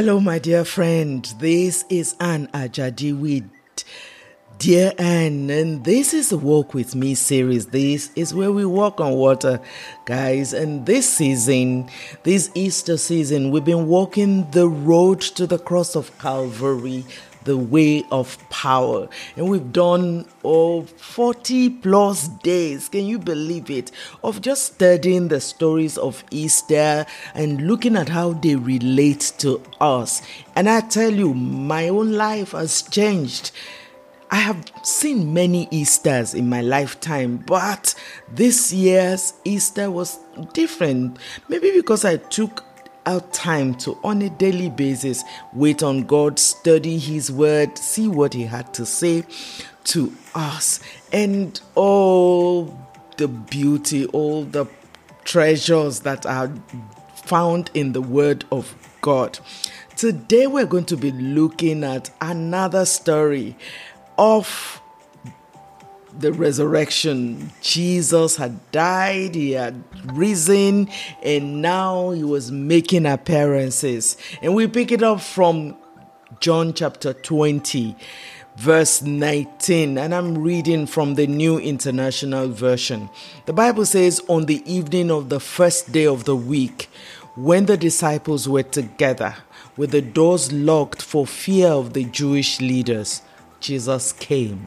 Hello, my dear friend. This is Anne Ajadi with Dear Anne, and this is the Walk With Me series. This is where we walk on water, guys. And this season, this Easter season, we've been walking the road to the cross of Calvary the way of power. And we've done oh, 40 plus days, can you believe it, of just studying the stories of Easter and looking at how they relate to us. And I tell you, my own life has changed. I have seen many Easters in my lifetime, but this year's Easter was different. Maybe because I took out time to, on a daily basis, wait on God, study His Word, see what He had to say to us, and all the beauty, all the treasures that are found in the Word of God. Today, we're going to be looking at another story of the resurrection. Jesus had died, he had risen, and now he was making appearances. And we pick it up from John chapter 20, verse 19. And I'm reading from the New International Version. The Bible says, On the evening of the first day of the week, when the disciples were together, with the doors locked for fear of the Jewish leaders, Jesus came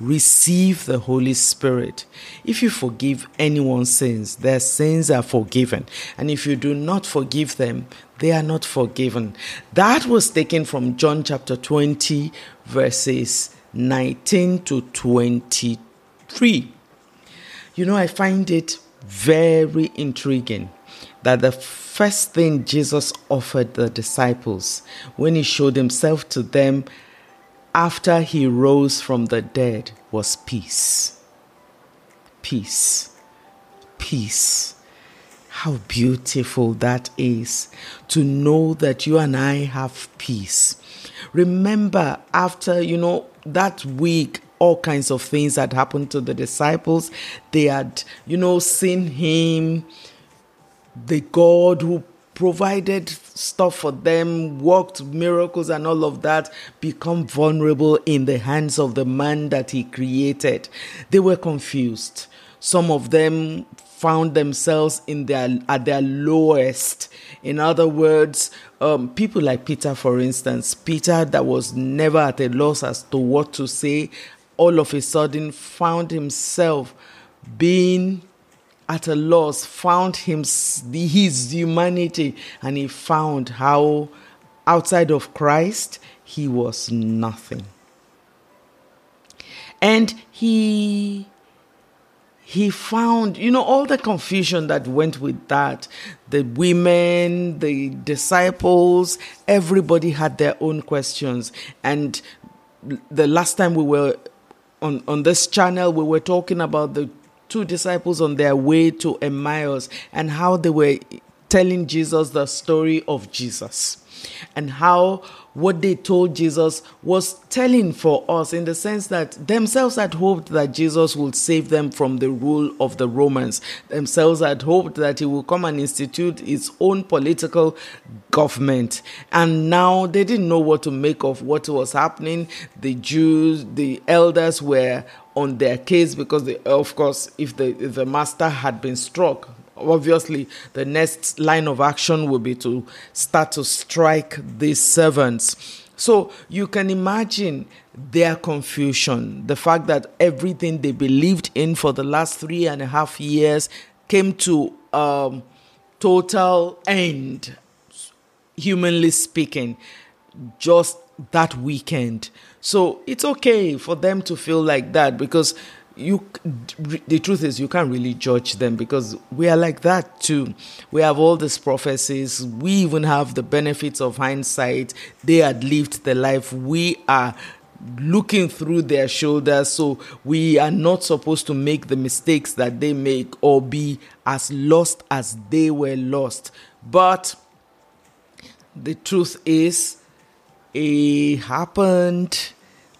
receive the Holy Spirit. If you forgive anyone's sins, their sins are forgiven. And if you do not forgive them, they are not forgiven. That was taken from John chapter 20, verses 19 to 23. You know, I find it very intriguing that the first thing Jesus offered the disciples when he showed himself to them after he rose from the dead was peace. Peace. Peace. How beautiful that is to know that you and I have peace. Remember, after, you know, that week, all kinds of things had happened to the disciples. They had, you know, seen him, the God who provided stuff for them, worked miracles and all of that, become vulnerable in the hands of the man that he created. They were confused. Some of them found themselves in their at their lowest. In other words, um, people like Peter, for instance, Peter that was never at a loss as to what to say, all of a sudden found himself being at a loss, found him, his humanity, and he found how outside of Christ he was nothing. And he he found, you know, all the confusion that went with that. The women, the disciples, everybody had their own questions. And the last time we were on, on this channel, we were talking about the two disciples on their way to Emmaus and how they were telling Jesus the story of Jesus and how what they told Jesus was telling for us in the sense that themselves had hoped that Jesus would save them from the rule of the Romans. Themselves had hoped that he would come and institute his own political government. And now they didn't know what to make of what was happening. The Jews, the elders were on their case because, they, of course, if the, if the master had been struck, obviously the next line of action will be to start to strike these servants. So you can imagine their confusion, the fact that everything they believed in for the last three and a half years came to um, total end, humanly speaking, just that weekend. So it's okay for them to feel like that because you the truth is you can't really judge them because we are like that too we have all these prophecies we even have the benefits of hindsight they had lived the life we are looking through their shoulders. So we are not supposed to make the mistakes that they make or be as lost as they were lost. But the truth is, it happened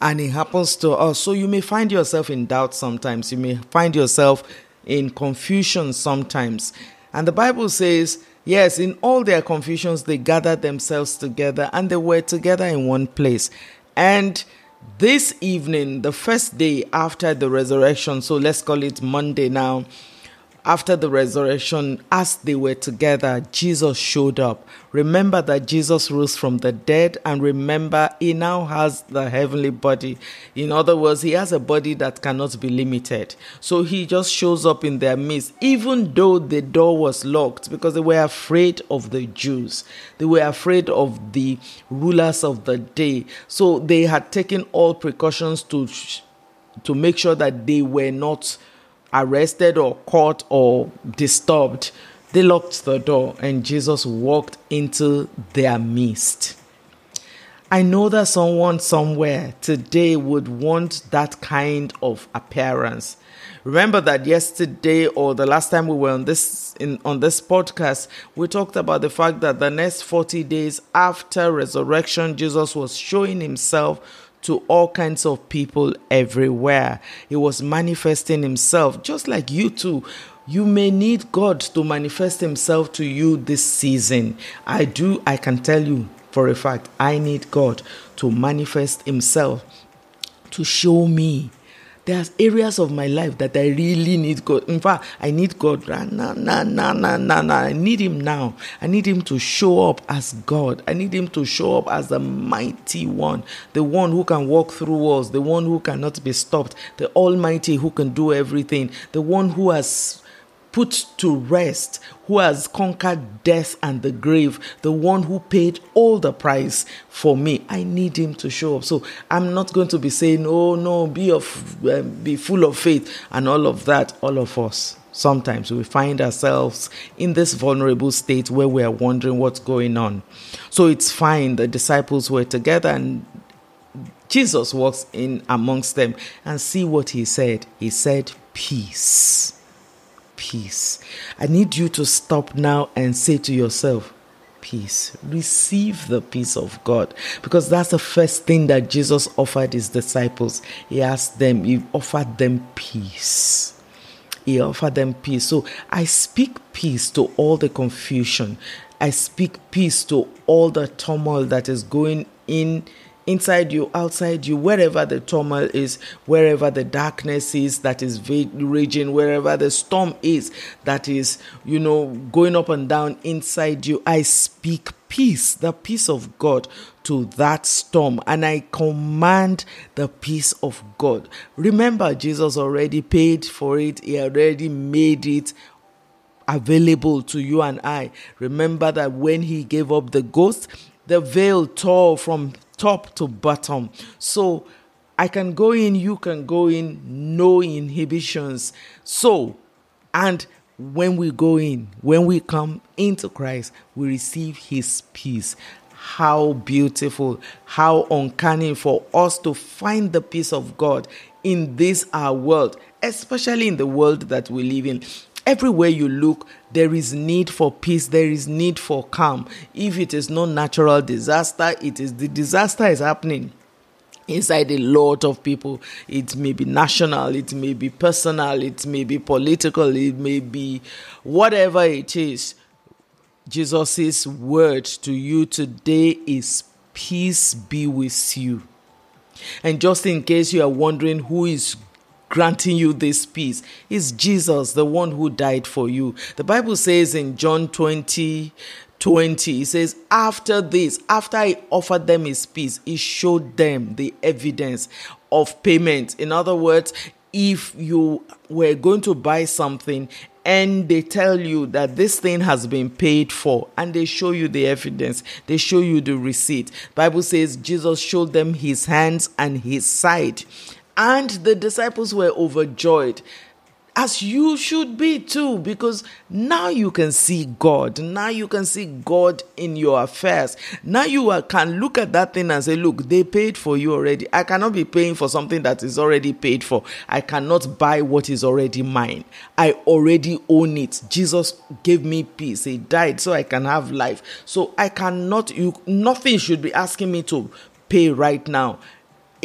and it happens to us. So you may find yourself in doubt sometimes. You may find yourself in confusion sometimes. And the Bible says, yes, in all their confusions, they gathered themselves together and they were together in one place. And this evening, the first day after the resurrection, so let's call it Monday now, after the resurrection, as they were together, Jesus showed up. Remember that Jesus rose from the dead, and remember, he now has the heavenly body. In other words, he has a body that cannot be limited. So he just shows up in their midst, even though the door was locked because they were afraid of the Jews. They were afraid of the rulers of the day. So they had taken all precautions to, to make sure that they were not arrested or caught or disturbed, they locked the door and Jesus walked into their midst. I know that someone somewhere today would want that kind of appearance. Remember that yesterday or the last time we were on this in on this podcast, we talked about the fact that the next 40 days after resurrection, Jesus was showing himself to all kinds of people everywhere. He was manifesting himself, just like you too. You may need God to manifest himself to you this season. I do, I can tell you for a fact, I need God to manifest himself to show me there's areas of my life that I really need God. In fact, I need God. Nah, nah, nah, nah, nah. I need Him now. I need Him to show up as God. I need Him to show up as the mighty one, the one who can walk through walls, the one who cannot be stopped, the Almighty who can do everything, the one who has put to rest, who has conquered death and the grave, the one who paid all the price for me. I need him to show up. So I'm not going to be saying, "Oh no, be of uh, be full of faith" and all of that. All of us sometimes we find ourselves in this vulnerable state where we are wondering what's going on. So it's fine. The disciples were together and Jesus walks in amongst them and see what he said. He said, Peace peace. I need you to stop now and say to yourself, peace. Receive the peace of God. Because that's the first thing that Jesus offered his disciples. He asked them, He offered them peace. He offered them peace. So I speak peace to all the confusion. I speak peace to all the turmoil that is going in inside you, outside you, wherever the turmoil is, wherever the darkness is that is raging, wherever the storm is that is, you know, going up and down inside you, I speak peace, the peace of God to that storm, and I command the peace of God. Remember, Jesus already paid for it, He already made it available to you and I. Remember that when He gave up the ghost, the veil tore from top to bottom. So I can go in, you can go in, no inhibitions. So, and when we go in, when we come into Christ, we receive His peace. How beautiful, how uncanny for us to find the peace of God in this our world, especially in the world that we live in. Everywhere you look, there is need for peace, there is need for calm. If it is no natural disaster, it is the disaster is happening inside a lot of people. It may be national, it may be personal, it may be political, it may be whatever it is. Jesus' word to you today is peace be with you. And just in case you are wondering who is granting you this peace is Jesus, the one who died for you. The Bible says in John 20, 20, he says, After this, after he offered them his peace, he showed them the evidence of payment. In other words, if you were going to buy something and they tell you that this thing has been paid for and they show you the evidence they show you the receipt bible says jesus showed them his hands and his side and the disciples were overjoyed. as you should be too, because now you can see God. Now you can see God in your affairs. Now you are, can look at that thing and say, Look, they paid for you already. I cannot be paying for something that is already paid for. I cannot buy what is already mine. I already own it. Jesus gave me peace. He died so I can have life. So I cannot, you, nothing should be asking me to pay right now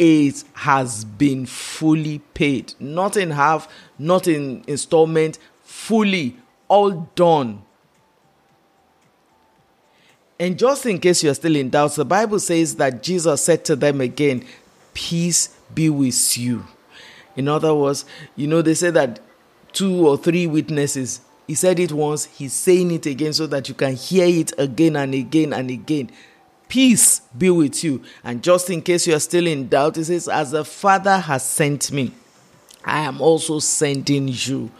it has been fully paid. Not in half, not in installment, fully, all done. And just in case you're still in doubt, the Bible says that Jesus said to them again, Peace be with you. In other words, you know, they say that two or three witnesses, he said it once, he's saying it again so that you can hear it again and again and again. Peace be with you. And just in case you are still in doubt, it says, As the Father has sent me, I am also sending you.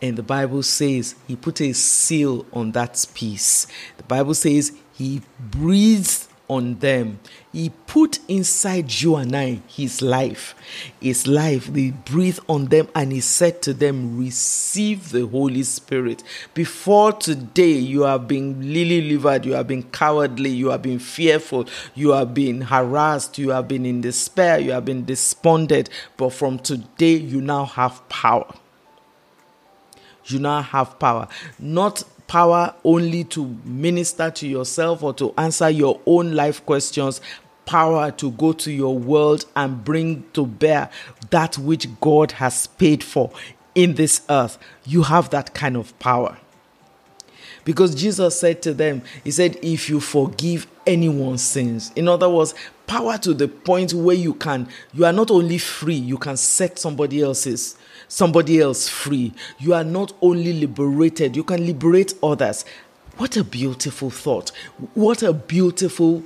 And the Bible says he put a seal on that peace. The Bible says he breathed on them. He put inside you and I his life. His life, he breathed on them and he said to them, Receive the Holy Spirit. Before today, you have been lily livered, you have been cowardly, you have been fearful, you have been harassed, you have been in despair, you have been despondent. But from today, you now have power. You now have power. Not power only to minister to yourself or to answer your own life questions, power to go to your world and bring to bear that which God has paid for in this earth. You have that kind of power. Because Jesus said to them, He said, If you forgive anyone's sins, in other words, power to the point where you can, you are not only free, you can set somebody else's somebody else free. You are not only liberated, you can liberate others. What a beautiful thought. What a beautiful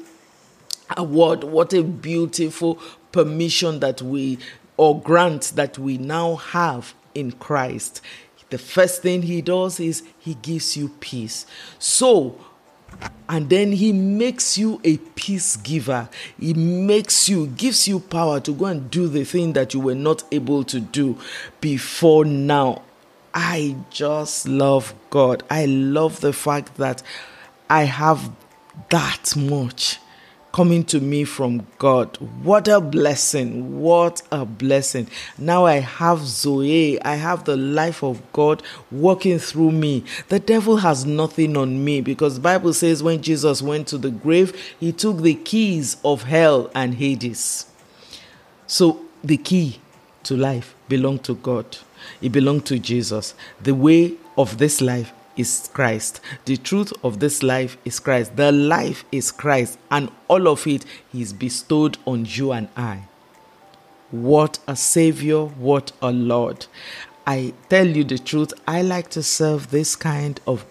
award. What a beautiful permission that we or grant that we now have in Christ. The first thing he does is he gives you peace. So, and then he makes you a peace giver. He makes you gives you power to go and do the thing that you were not able to do before now. I just love god. I love the fact that i have that much coming to me from God. What a blessing! What a blessing. Now I have Zoe, I have the life of God working through me. The devil has nothing on me because Bible says when Jesus went to the grave, he took the keys of hell and Hades. So the key to life belonged to God. It belonged to Jesus. The way of this life is Christ. The truth of this life is Christ. The life is Christ, and all of it is bestowed on you and I. What a Savior, what a Lord. I tell you the truth, I like to serve this kind of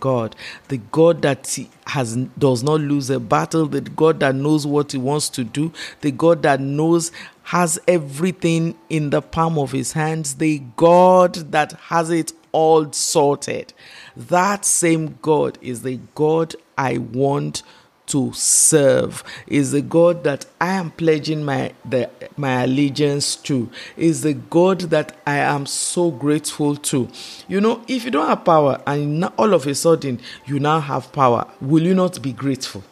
God, the God that has does not lose a battle, the God that knows what he wants to do, the God that knows has everything in the palm of his hands, the God that has it all sorted. That same God is the God I want to serve is the God that I am pledging my the, my allegiance to is the God that I am so grateful to you know if you don't have power and all of a sudden you now have power will you not be grateful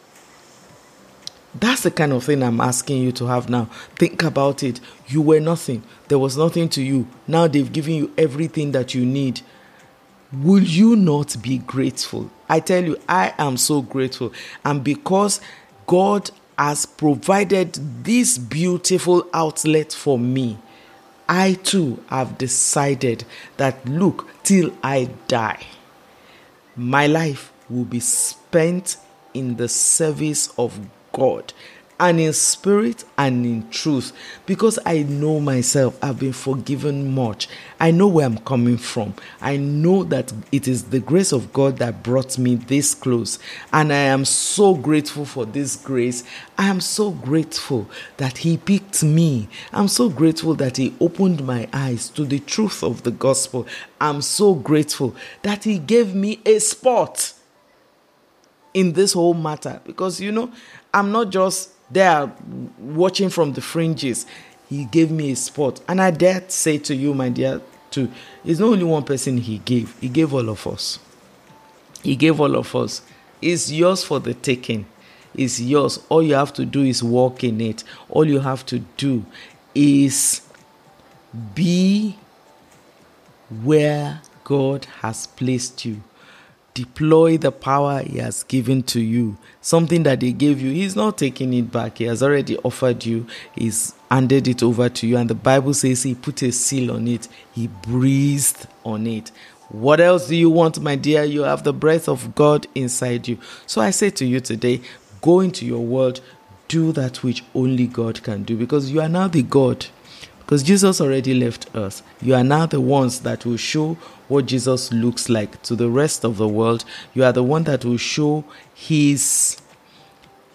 that's the kind of thing I'm asking you to have now. Think about it. You were nothing. There was nothing to you. Now they've given you everything that you need will you not be grateful? I tell you, I am so grateful. And because God has provided this beautiful outlet for me, I too have decided that look, till I die, my life will be spent in the service of God and in spirit and in truth because I know myself. I've been forgiven much. I know where I'm coming from. I know that it is the grace of God that brought me this close. And I am so grateful for this grace. I am so grateful that He picked me. I'm so grateful that He opened my eyes to the truth of the gospel. I'm so grateful that He gave me a spot in this whole matter because you know I'm not just there watching from the fringes. He gave me a spot. And I dare say to you, my dear too. It's not only one person He gave, He gave all of us. He gave all of us. It's yours for the taking. It's yours. All you have to do is walk in it. All you have to do is be where God has placed you. Deploy the power He has given to you. Something that He gave you, He's not taking it back. He has already offered you, He's handed it over to you. And the Bible says He put a seal on it, He breathed on it. What else do you want, my dear? You have the breath of God inside you. So I say to you today go into your world, do that which only God can do because you are now the God. Because Jesus already left us. You are now the ones that will show what Jesus looks like to the rest of the world. You are the one that will show his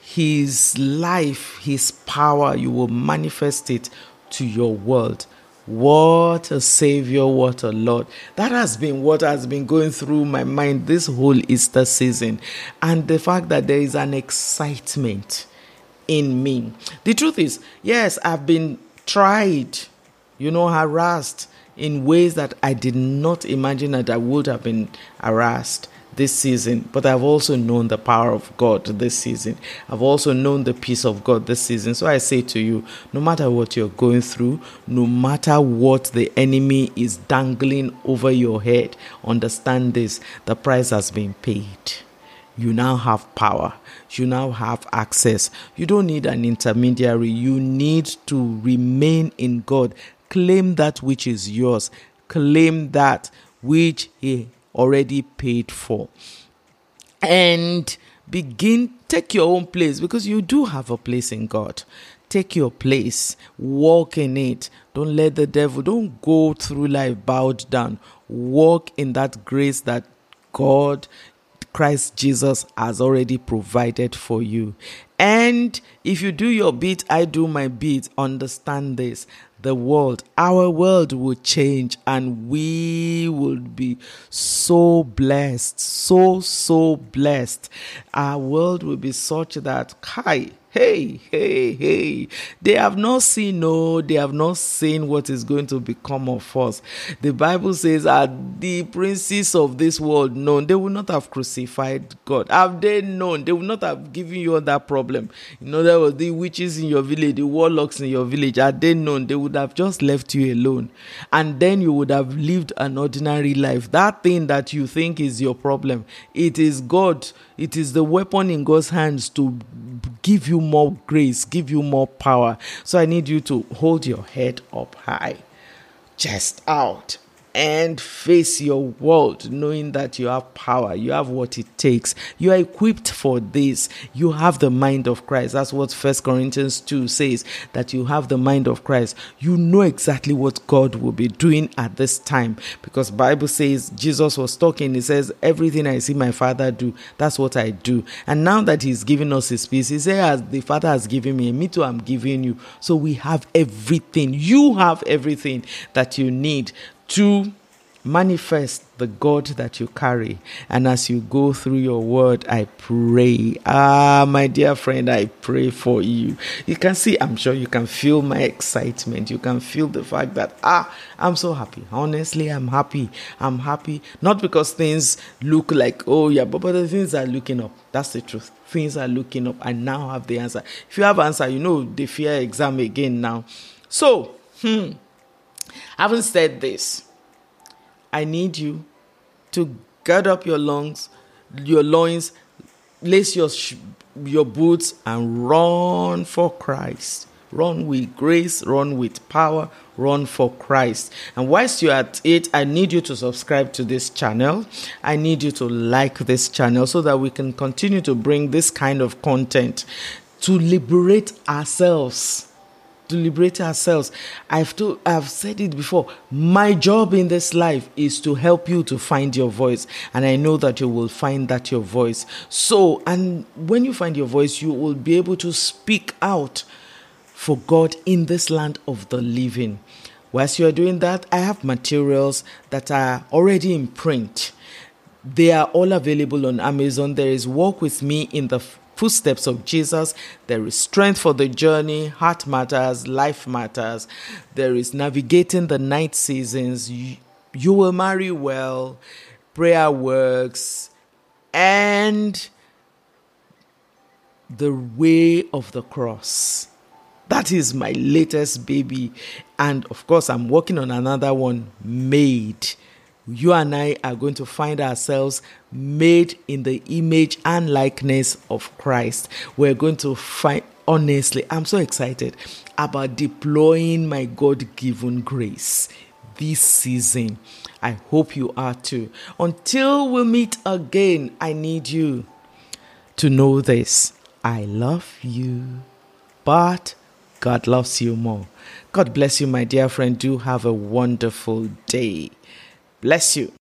his life, his power. You will manifest it to your world. What a Savior, what a Lord. That has been what has been going through my mind this whole Easter season. And the fact that there is an excitement in me. The truth is, yes, I've been tried, you know, harassed in ways that I did not imagine that I would have been harassed this season, but I've also known the power of God this season. I've also known the peace of God this season. So I say to you, no matter what you're going through, no matter what the enemy is dangling over your head, understand this the price has been paid. You now have power. You now have access. You don't need an intermediary. You need to remain in God. Claim that which is yours. Claim that which He already paid for. And begin, take your own place because you do have a place in God. Take your place, walk in it. Don't let the devil, don't go through life bowed down. Walk in that grace that God, Christ Jesus, has already provided for you. And if you do your bit, I do my bit. Understand this the world, our world will change and we will be so blessed, so, so blessed. Our world will be such that, Kai, Hey, hey, hey. They have not seen, no, they have not seen what is going to become of us. The Bible says, Are the princes of this world known? They will not have crucified God. Have they known? They will not have given you that problem. In other words, the witches in your village, the warlocks in your village, are they known? They would have just left you alone. And then you would have lived an ordinary life. That thing that you think is your problem, it is God, it is the weapon in God's hands to give you more grace, give you more power. So I need you to hold your head up high, chest out, and face your world knowing that you have power, you have what it takes, you are equipped for this, you have the mind of Christ. That's what First Corinthians 2 says that you have the mind of Christ. You know exactly what God will be doing at this time because Bible says Jesus was talking, he says, Everything I see my father do, that's what I do. And now that he's giving us his peace, he says, As the Father has given me, me too, I'm giving you. So we have everything. You have everything that you need to manifest the God that you carry. And as you go through your word, I pray. Ah, my dear friend, I pray for you. You can see, I'm sure you can feel my excitement. You can feel the fact that, ah, I'm so happy. Honestly, I'm happy. I'm happy. Not because things look like, oh, yeah, but, but the things are looking up. That's the truth. Things are looking up. I now have the answer. If you have answer, you know the fear exam again now. So, hmm, having said this, I need you to gird up your lungs, your loins, lace your sh- your boots, and run for Christ. Run with grace, run with power, run for Christ. And whilst you're at it, I need you to subscribe to this channel. I need you to like this channel so that we can continue to bring this kind of content to liberate ourselves to liberate ourselves. I've told, I've said it before. My job in this life is to help you to find your voice, and I know that you will find that your voice. So, and when you find your voice, you will be able to speak out for God in this land of the living. Whilst you are doing that, I have materials that are already in print. They are all available on Amazon. There is Walk With Me in the footsteps of Jesus. There is strength for the journey, heart matters, life matters. There is navigating the night seasons. you will marry well, prayer works, and the way of the cross. That is my latest baby. And of course, I'm working on another one, Made. You and I are going to find ourselves made in the image and likeness of Christ. We're going to find, honestly, I'm so excited about deploying my God given grace this season. I hope you are too. Until we meet again, I need you to know this I love you, but God loves you more. God bless you, my dear friend. Do have a wonderful day. Bless you.